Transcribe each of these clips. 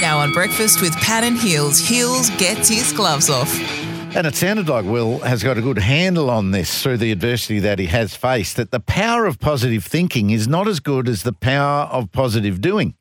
Now on breakfast with Pat and Heels, Heels gets his gloves off. And it sounded like Will has got a good handle on this through the adversity that he has faced. That the power of positive thinking is not as good as the power of positive doing.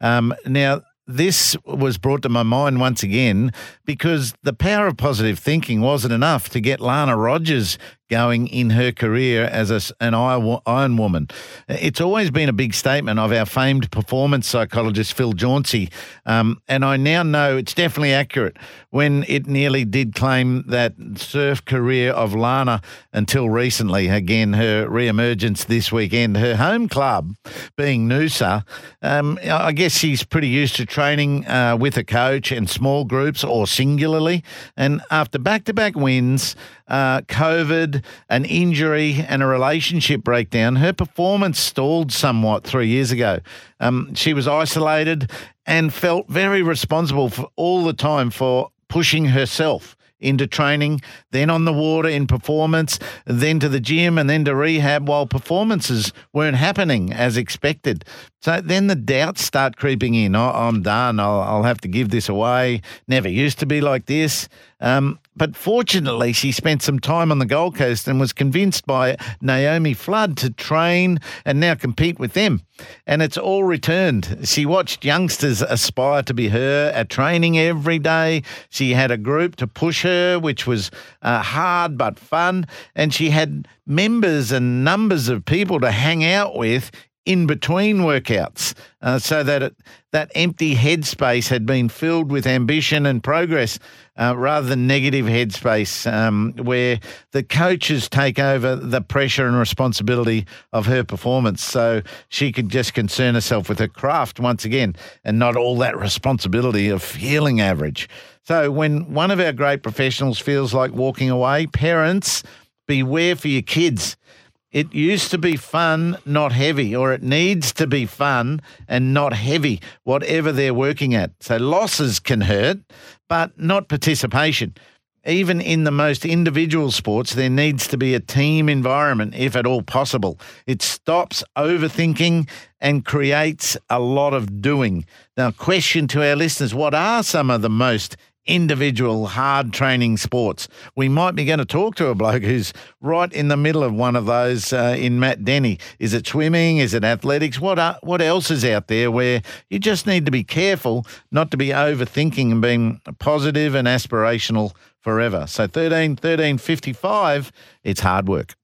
Um, now, this was brought to my mind once again because the power of positive thinking wasn't enough to get Lana Rogers going in her career as a, an Iron Woman. It's always been a big statement of our famed performance psychologist Phil Jauncey, um, and I now know it's definitely accurate when it nearly did claim that surf career of Lana until recently. Again, her re-emergence this weekend. Her home club being Noosa, um, I guess she's pretty used to training uh, with a coach and small groups or singularly, and after back-to-back wins uh, COVID, an injury, and a relationship breakdown, her performance stalled somewhat three years ago. Um, she was isolated and felt very responsible for all the time for pushing herself into training, then on the water in performance, then to the gym, and then to rehab while performances weren't happening as expected. So then the doubts start creeping in. Oh, I'm done. I'll, I'll, have to give this away. Never used to be like this. Um, but fortunately, she spent some time on the Gold Coast and was convinced by Naomi Flood to train and now compete with them. And it's all returned. She watched youngsters aspire to be her at training every day. She had a group to push her, which was uh, hard but fun. And she had members and numbers of people to hang out with in between workouts uh, so that it, that empty headspace had been filled with ambition and progress uh, rather than negative headspace um, where the coaches take over the pressure and responsibility of her performance so she could just concern herself with her craft once again and not all that responsibility of feeling average. So when one of our great professionals feels like walking away, parents, beware for your kids it used to be fun, not heavy, or it needs to be fun and not heavy, whatever they're working at. So losses can hurt, but not participation. Even in the most individual sports, there needs to be a team environment, if at all possible. It stops overthinking and creates a lot of doing. Now, question to our listeners what are some of the most individual hard training sports. We might be going to talk to a bloke who's right in the middle of one of those uh, in Matt Denny. Is it swimming? Is it athletics? What are, what else is out there where you just need to be careful not to be overthinking and being positive and aspirational forever. So 13 13 55, it's hard work.